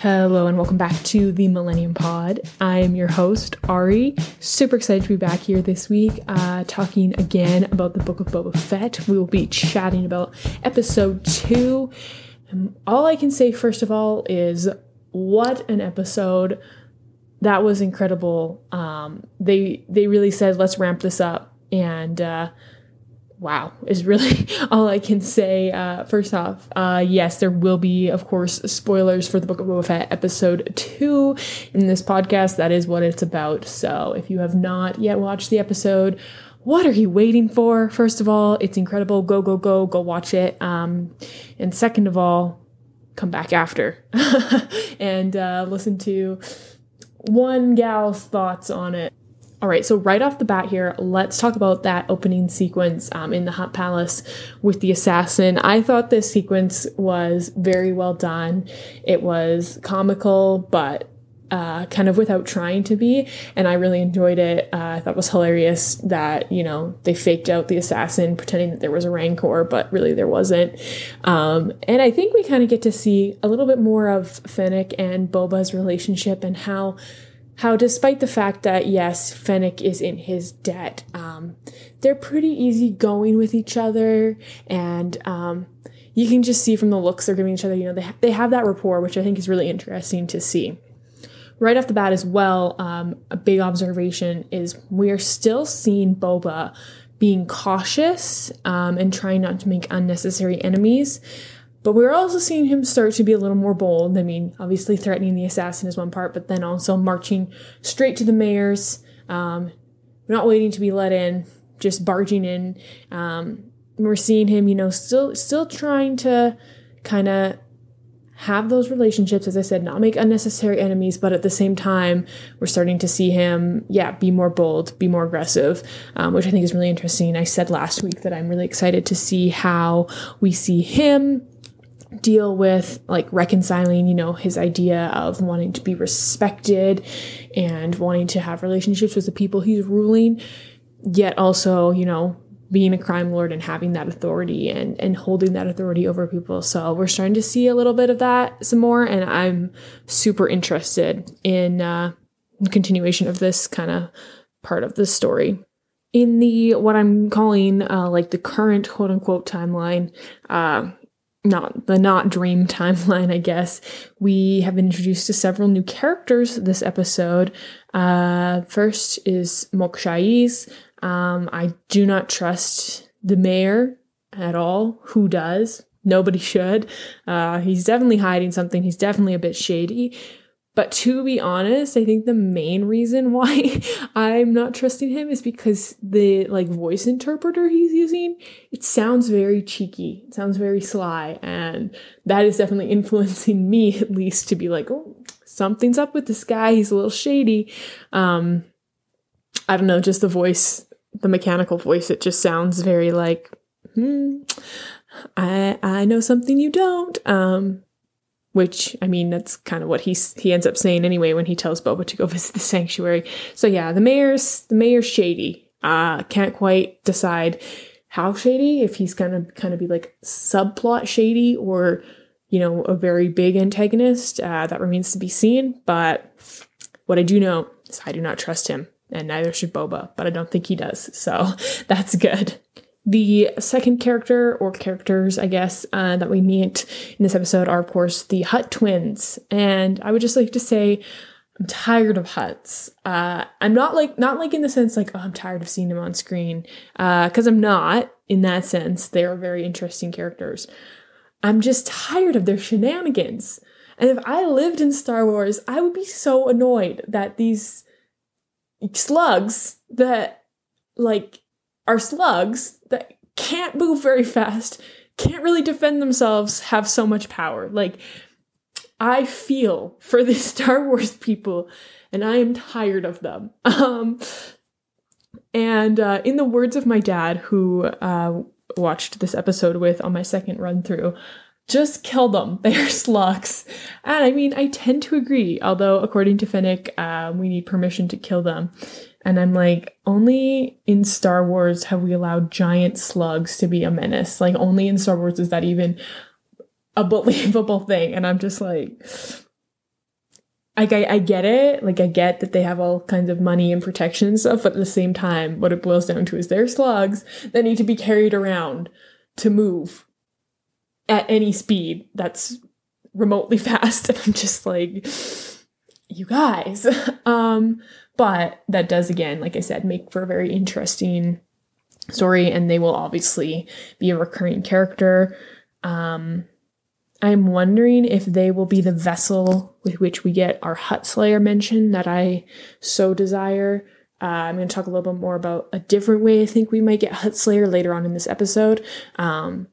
Hello and welcome back to the Millennium Pod. I am your host, Ari. Super excited to be back here this week, uh, talking again about the Book of Boba Fett. We will be chatting about episode two. And all I can say, first of all, is what an episode! That was incredible. Um, they they really said, let's ramp this up, and uh, wow is really all I can say. Uh, first off, uh, yes, there will be, of course, spoilers for the Book of Boba Fett episode two in this podcast. That is what it's about. So if you have not yet watched the episode, what are you waiting for? First of all, it's incredible. Go, go, go, go watch it. Um, and second of all, come back after and uh, listen to one gal's thoughts on it. All right, so right off the bat here, let's talk about that opening sequence um, in the Hutt Palace with the assassin. I thought this sequence was very well done. It was comical, but uh, kind of without trying to be, and I really enjoyed it. Uh, I thought it was hilarious that you know they faked out the assassin, pretending that there was a rancor, but really there wasn't. Um, and I think we kind of get to see a little bit more of Fennec and Boba's relationship and how how despite the fact that yes, Fennec is in his debt, um, they're pretty easygoing with each other, and um, you can just see from the looks they're giving each other. You know, they ha- they have that rapport, which I think is really interesting to see. Right off the bat, as well, um, a big observation is we are still seeing Boba being cautious um, and trying not to make unnecessary enemies. But we're also seeing him start to be a little more bold. I mean, obviously threatening the assassin is one part, but then also marching straight to the mayor's, um, not waiting to be let in, just barging in. Um, we're seeing him, you know, still still trying to kind of have those relationships, as I said, not make unnecessary enemies, but at the same time, we're starting to see him, yeah, be more bold, be more aggressive, um, which I think is really interesting. I said last week that I'm really excited to see how we see him deal with like reconciling, you know, his idea of wanting to be respected and wanting to have relationships with the people he's ruling, yet also, you know, being a crime lord and having that authority and and holding that authority over people. So we're starting to see a little bit of that some more, and I'm super interested in uh, continuation of this kind of part of the story. In the what I'm calling uh, like the current quote unquote timeline, uh, not the not dream timeline, I guess. We have been introduced to several new characters this episode. Uh, first is Mok Shaiz. Um, I do not trust the mayor at all. Who does? Nobody should. Uh, he's definitely hiding something. He's definitely a bit shady. But to be honest, I think the main reason why I'm not trusting him is because the like voice interpreter he's using, it sounds very cheeky. It sounds very sly. And that is definitely influencing me at least to be like, oh, something's up with this guy. He's a little shady. Um, I don't know, just the voice, the mechanical voice, it just sounds very like, hmm, I I know something you don't. Um, which I mean that's kind of what he's he ends up saying anyway when he tells Boba to go visit the sanctuary. So yeah, the mayor's the mayor's shady. Uh can't quite decide how shady if he's gonna kind of be like subplot shady or you know a very big antagonist. Uh, that remains to be seen. But what I do know is I do not trust him, and neither should Boba. But I don't think he does. So that's good. The second character, or characters, I guess, uh, that we meet in this episode are, of course, the Hutt twins. And I would just like to say, I'm tired of Hutts. Uh, I'm not like not like in the sense like oh I'm tired of seeing them on screen because uh, I'm not in that sense. They are very interesting characters. I'm just tired of their shenanigans. And if I lived in Star Wars, I would be so annoyed that these slugs that like are slugs that can't move very fast, can't really defend themselves, have so much power. Like, I feel for the Star Wars people, and I am tired of them. Um, and uh, in the words of my dad, who uh, watched this episode with on my second run through, just kill them. They're slugs. And I mean, I tend to agree, although according to Fennec, uh, we need permission to kill them. And I'm like, only in Star Wars have we allowed giant slugs to be a menace. Like, only in Star Wars is that even a believable thing. And I'm just like, like I, I get it. Like I get that they have all kinds of money and protection and stuff, but at the same time, what it boils down to is they're slugs that need to be carried around to move at any speed that's remotely fast. And I'm just like, you guys. um, but that does again, like I said, make for a very interesting story, and they will obviously be a recurring character. Um, I'm wondering if they will be the vessel with which we get our Hutt Slayer mention that I so desire. Uh, I'm going to talk a little bit more about a different way I think we might get Hutt Slayer later on in this episode. Um,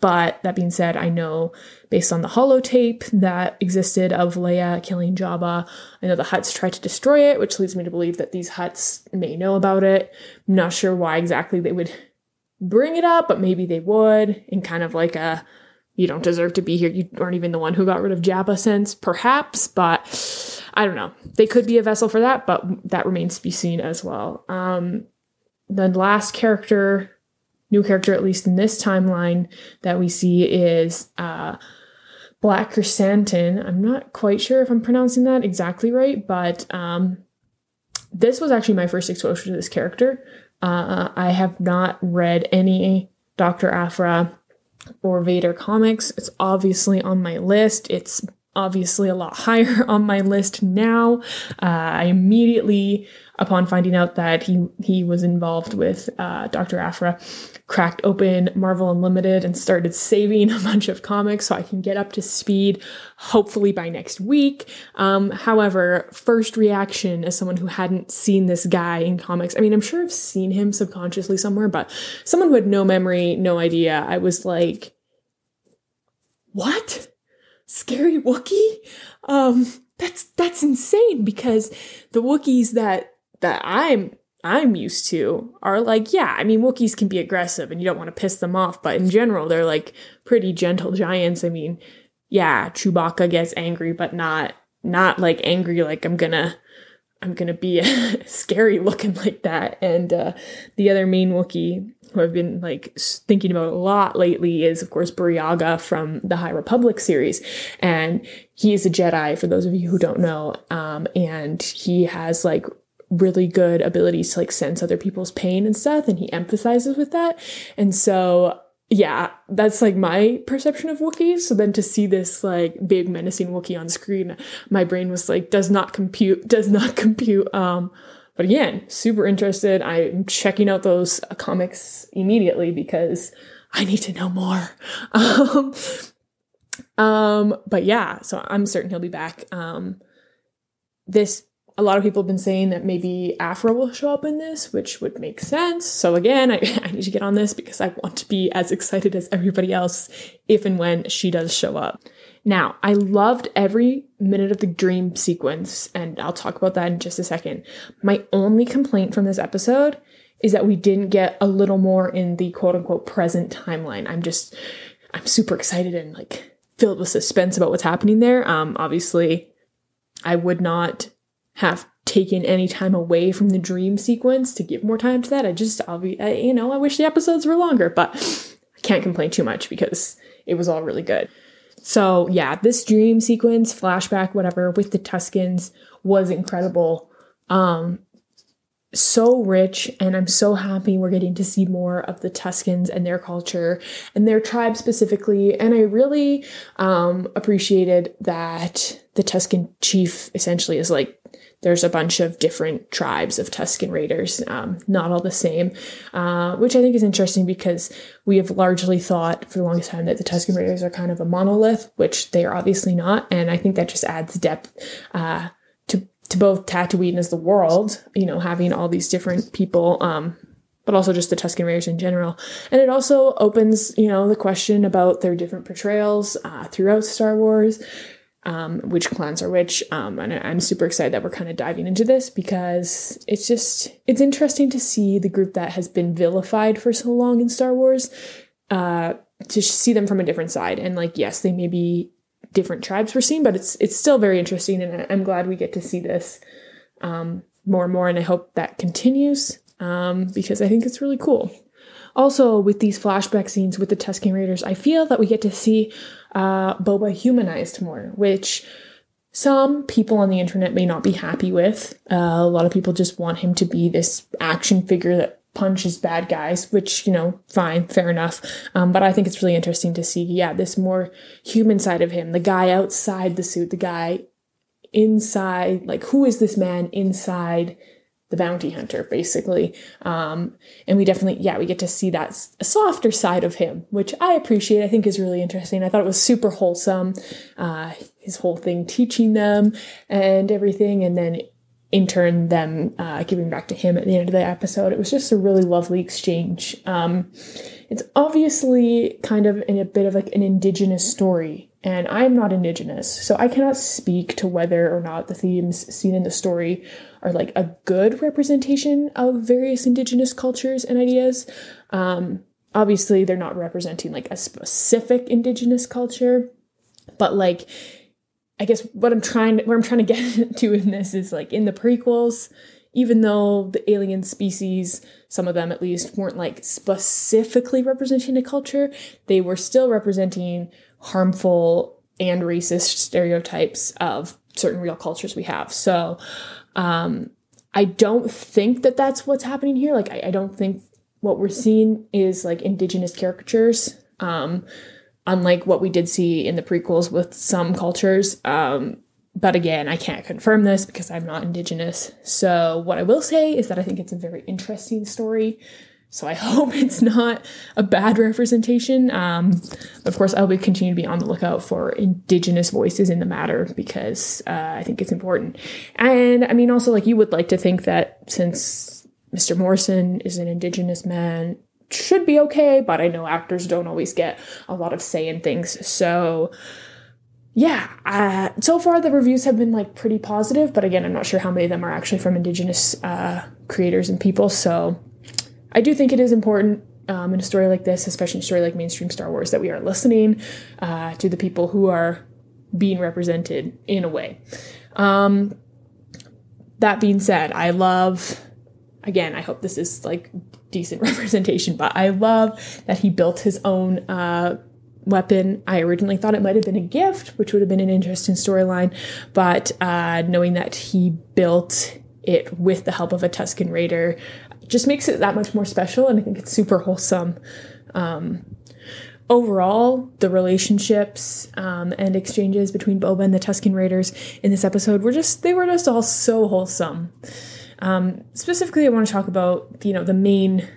but that being said, I know based on the holotape that existed of Leia killing Jabba, I know the Hutts tried to destroy it, which leads me to believe that these Hutts may know about it. I'm not sure why exactly they would bring it up, but maybe they would in kind of like a you don't deserve to be here. You aren't even the one who got rid of Jabba sense, perhaps, but I don't know. They could be a vessel for that, but that remains to be seen as well. Um, the last character, new character, at least in this timeline, that we see is uh, Black Krrsantan. I'm not quite sure if I'm pronouncing that exactly right, but um, this was actually my first exposure to this character. Uh, I have not read any Dr. Aphra or Vader comics. It's obviously on my list. It's obviously a lot higher on my list now. Uh, I immediately, upon finding out that he he was involved with uh, Dr. Aphra, cracked open Marvel Unlimited and started saving a bunch of comics so I can get up to speed, hopefully by next week. Um, however, first reaction as someone who hadn't seen this guy in comics, I mean, I'm sure I've seen him subconsciously somewhere, but someone who had no memory, no idea, I was like, what? Scary Wookiee. Um, that's that's insane because the Wookiees that that I'm I'm used to are like, yeah, I mean, Wookiees can be aggressive and you don't want to piss them off, but in general, they're like pretty gentle giants. I mean, yeah, Chewbacca gets angry, but not not like angry like I'm gonna I'm gonna be scary looking like that. And uh, the other main Wookiee who I've been like thinking about a lot lately is of course Burryaga from the High Republic series, and he is a Jedi for those of you who don't know, um, and he has like really good abilities to like sense other people's pain and stuff, and he emphasizes with that, and so yeah, that's like my perception of Wookiees. So then to see this like big menacing Wookiee on screen, my brain was like, does not compute, does not compute. Um, but again, super interested. I'm checking out those comics immediately because I need to know more. Um, um, but yeah, so I'm certain he'll be back. Um, this a lot of people have been saying that maybe Aphra will show up in this, which would make sense. So again, I, I need to get on this because I want to be as excited as everybody else if and when she does show up. Now, I loved every minute of the dream sequence, and I'll talk about that in just a second. My only complaint from this episode is that we didn't get a little more in the quote unquote present timeline. I'm just, I'm super excited and like filled with suspense about what's happening there. Um, obviously, I would not have taken any time away from the dream sequence to give more time to that. I just, I'll be, I, you know, I wish the episodes were longer, but I can't complain too much because it was all really good. So yeah, this dream sequence, flashback, whatever, with the Tuskens was incredible. Um, so rich, and I'm so happy we're getting to see more of the Tuskens and their culture and their tribe specifically. And I really um, appreciated that the Tusken chief essentially is like there's a bunch of different tribes of Tusken Raiders, um, not all the same, uh, which I think is interesting because we have largely thought for the longest time that the Tusken Raiders are kind of a monolith, which they are obviously not, and I think that just adds depth uh, to to both Tatooine as the world, you know, having all these different people. Um, but also just the Tusken Raiders in general. And it also opens, you know, the question about their different portrayals uh, throughout Star Wars um, which clans are which. Um, and I'm super excited that we're kind of diving into this because it's just it's interesting to see the group that has been vilified for so long in Star Wars, uh, to see them from a different side. And like, yes, they may be different tribes we're seeing, but it's it's still very interesting, and I'm glad we get to see this um, more and more. And I hope that continues um, because I think it's really cool. Also, with these flashback scenes with the Tusken Raiders, I feel that we get to see uh, Boba humanized more, which some people on the internet may not be happy with. Uh, a lot of people just want him to be this action figure that punches bad guys, which, you know, fine, fair enough. Um, but I think it's really interesting to see, yeah, this more human side of him, the guy outside the suit, the guy inside, like, who is this man inside the bounty hunter, basically. Um, and we definitely, yeah, we get to see that softer side of him, which I appreciate. I think is really interesting. I thought it was super wholesome. Uh, his whole thing teaching them and everything, and then in turn them uh, giving back to him at the end of the episode. It was just a really lovely exchange. Um, it's obviously kind of in a bit of like an indigenous story, and I'm not indigenous, so I cannot speak to whether or not the themes seen in the story are like a good representation of various indigenous cultures and ideas. Um, obviously, they're not representing like a specific indigenous culture, but like I guess what I'm trying where I'm trying to get to in this is like in the prequels, even though the alien species, some of them at least, weren't like specifically representing a culture, they were still representing harmful and racist stereotypes of certain real cultures we have. So um, I don't think that that's what's happening here. Like, I, I don't think what we're seeing is like indigenous caricatures. Um, unlike what we did see in the prequels with some cultures. Um, but again, I can't confirm this because I'm not indigenous. So, what I will say is that I think it's a very interesting story. So, I hope it's not a bad representation. Um, of course, I'll be continue to be on the lookout for indigenous voices in the matter because uh, I think it's important. And I mean, also, like, you would like to think that since Mr. Morrison is an indigenous man, should be okay, but I know actors don't always get a lot of say in things. So, yeah, uh, so far the reviews have been like pretty positive, but again, I'm not sure how many of them are actually from Indigenous uh, creators and people. So, I do think it is important um, in a story like this, especially in a story like mainstream Star Wars, that we are listening uh, to the people who are being represented in a way. Um, that being said, I love again, I hope this is like decent representation, but I love that he built his own uh, weapon. I originally thought it might have been a gift, which would have been an interesting storyline, but uh, knowing that he built it with the help of a Tusken Raider just makes it that much more special, and I think it's super wholesome. Um, overall, the relationships um, and exchanges between Boba and the Tusken Raiders in this episode were just they were just all so wholesome. Um, specifically, I want to talk about you know the main,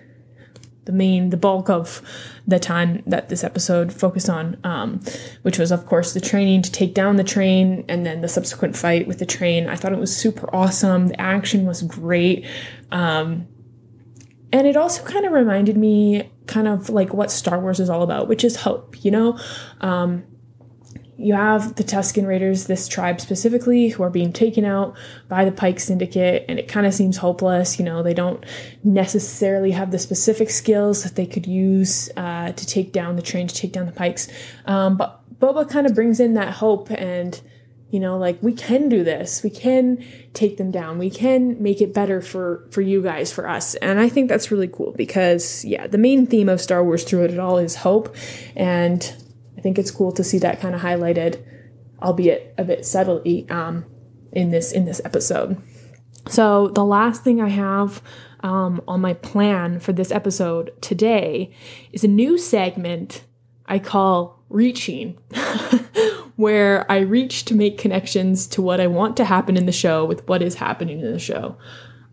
the main, the bulk of the time that this episode focused on, um, which was of course the training to take down the train and then the subsequent fight with the train. I thought it was super awesome. The action was great. Um, and it also kind of reminded me kind of like what Star Wars is all about, which is hope, you know? Um, you have the Tusken Raiders, this tribe specifically, who are being taken out by the Pike Syndicate, and it kind of seems hopeless. You know, they don't necessarily have the specific skills that they could use uh, to take down the train, to take down the Pikes. Um, but Boba kind of brings in that hope and, you know, like we can do this. We can take them down. We can make it better for for you guys, for us. And I think that's really cool because, yeah, the main theme of Star Wars through it all is hope and I think it's cool to see that kind of highlighted, albeit a bit subtly, um, in this in this episode. So the last thing I have um, on my plan for this episode today is a new segment I call reaching, where I reach to make connections to what I want to happen in the show with what is happening in the show.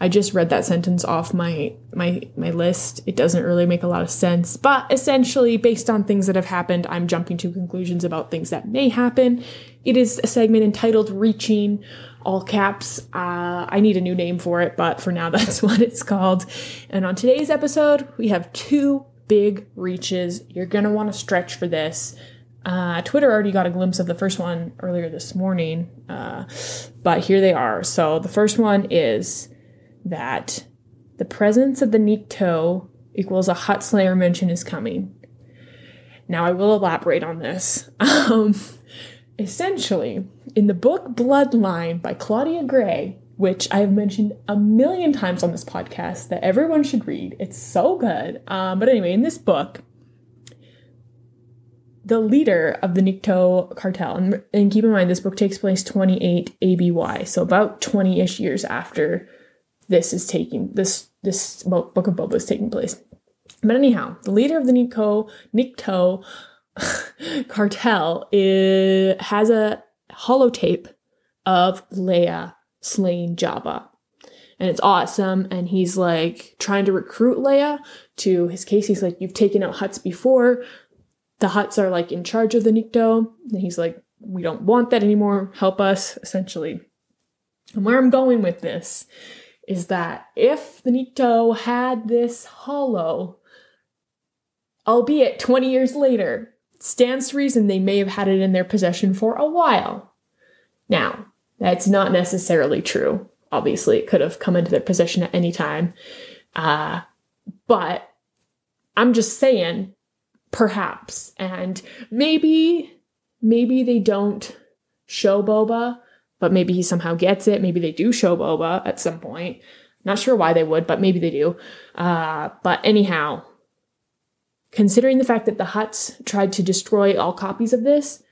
I just read that sentence off my my my list. It doesn't really make a lot of sense, but essentially based on things that have happened, I'm jumping to conclusions about things that may happen. It is a segment entitled "Reaching," all caps. Uh, I need a new name for it, but for now that's what it's called. And on today's episode, we have two big reaches. You're gonna want to stretch for this. Uh, Twitter already got a glimpse of the first one earlier this morning, uh, but here they are. So the first one is that the presence of the Nikto equals a Hutt Slayer mention is coming. Now, I will elaborate on this. Um, essentially, in the book Bloodline by Claudia Gray, which I have mentioned a million times on this podcast that everyone should read, it's so good. Um, but anyway, in this book, the leader of the Nikto cartel, and, and keep in mind this book takes place 28 ABY, so about 20 ish years after this is taking this this book of Boba is taking place. But anyhow, the leader of the Nikto Nikto cartel is, has a holotape of Leia slaying Jabba. And it's awesome. And he's like trying to recruit Leia to his case. He's like, You've taken out Hutts before the Hutts are like in charge of the Nikto. And he's like, we don't want that anymore. Help us, essentially. And where I'm going with this is that if the Nikto had this hollow, albeit 20 years later, stands to reason they may have had it in their possession for a while. Now, that's not necessarily true. Obviously, it could have come into their possession at any time. Uh, but I'm just saying perhaps. And maybe, maybe they don't show Boba, but maybe he somehow gets it. Maybe they do show Boba at some point. Not sure why they would, but maybe they do. Uh, but anyhow, considering the fact that the Hutts tried to destroy all copies of this,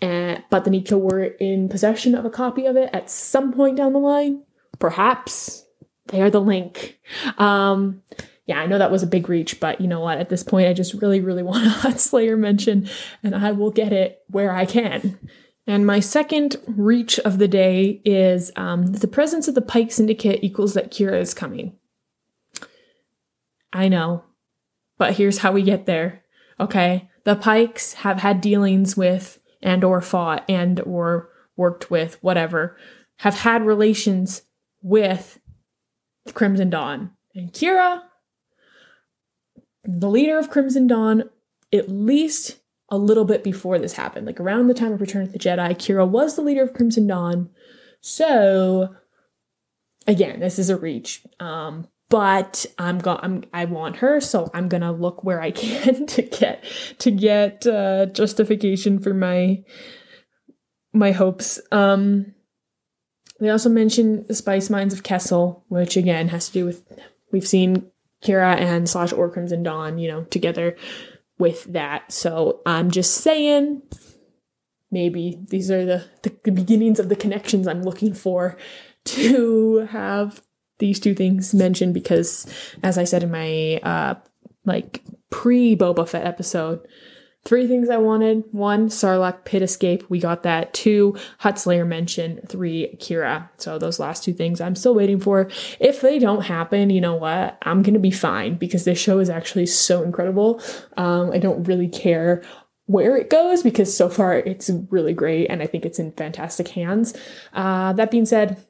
and, but the Nikto were in possession of a copy of it at some point down the line, perhaps they are the link. Um, yeah, I know that was a big reach, but you know what? At this point, I just really, really want a Hutt Slayer mention, and I will get it where I can. And my second reach of the day is um, the presence of the Pike Syndicate equals that Qi'ra is coming. I know, but here's how we get there. Okay, the Pikes have had dealings with and or fought and or worked with whatever, have had relations with Crimson Dawn. And Qi'ra the leader of Crimson Dawn, at least a little bit before this happened, like around the time of Return of the Jedi, Qi'ra was the leader of Crimson Dawn. So again, this is a reach. Um, but I'm go I'm I want her, so I'm gonna look where I can to get to get uh, justification for my my hopes. Um, they also mention the spice mines of Kessel, which again has to do with we've seen Qi'ra and slash or Crimson Dawn, you know, together with that. So I'm just saying maybe these are the, the, the beginnings of the connections I'm looking for to have these two things mentioned because as I said in my uh like pre Boba Fett episode, Three things I wanted. One, Sarlacc pit escape. We got that. Two, Hutt Slayer mention. Three, Qi'ra. So those last two things I'm still waiting for. If they don't happen, you know what? I'm gonna be fine because this show is actually so incredible. Um, I don't really care where it goes because so far it's really great and I think it's in fantastic hands. Uh, that being said,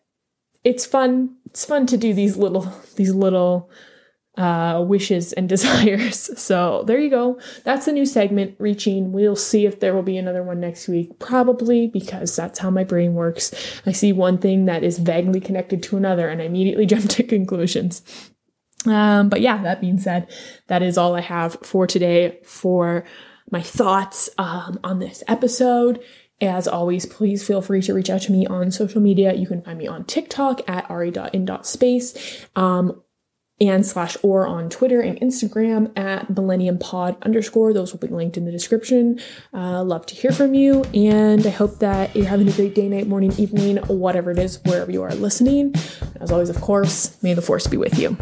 it's fun. It's fun to do these little these little uh, wishes and desires. So there you go. That's a new segment reaching. We'll see if there will be another one next week. Probably because that's how my brain works. I see one thing that is vaguely connected to another and I immediately jump to conclusions. Um, but yeah, that being said, that is all I have for today for my thoughts um, on this episode. As always, please feel free to reach out to me on social media. You can find me on TikTok at ari.in.space. Um, and slash or on Twitter and Instagram at Millennium Pod underscore. Those will be linked in the description. Uh, love to hear from you, and I hope that you're having a great day, night, morning, evening, whatever it is, wherever you are listening. As always, of course, may the force be with you.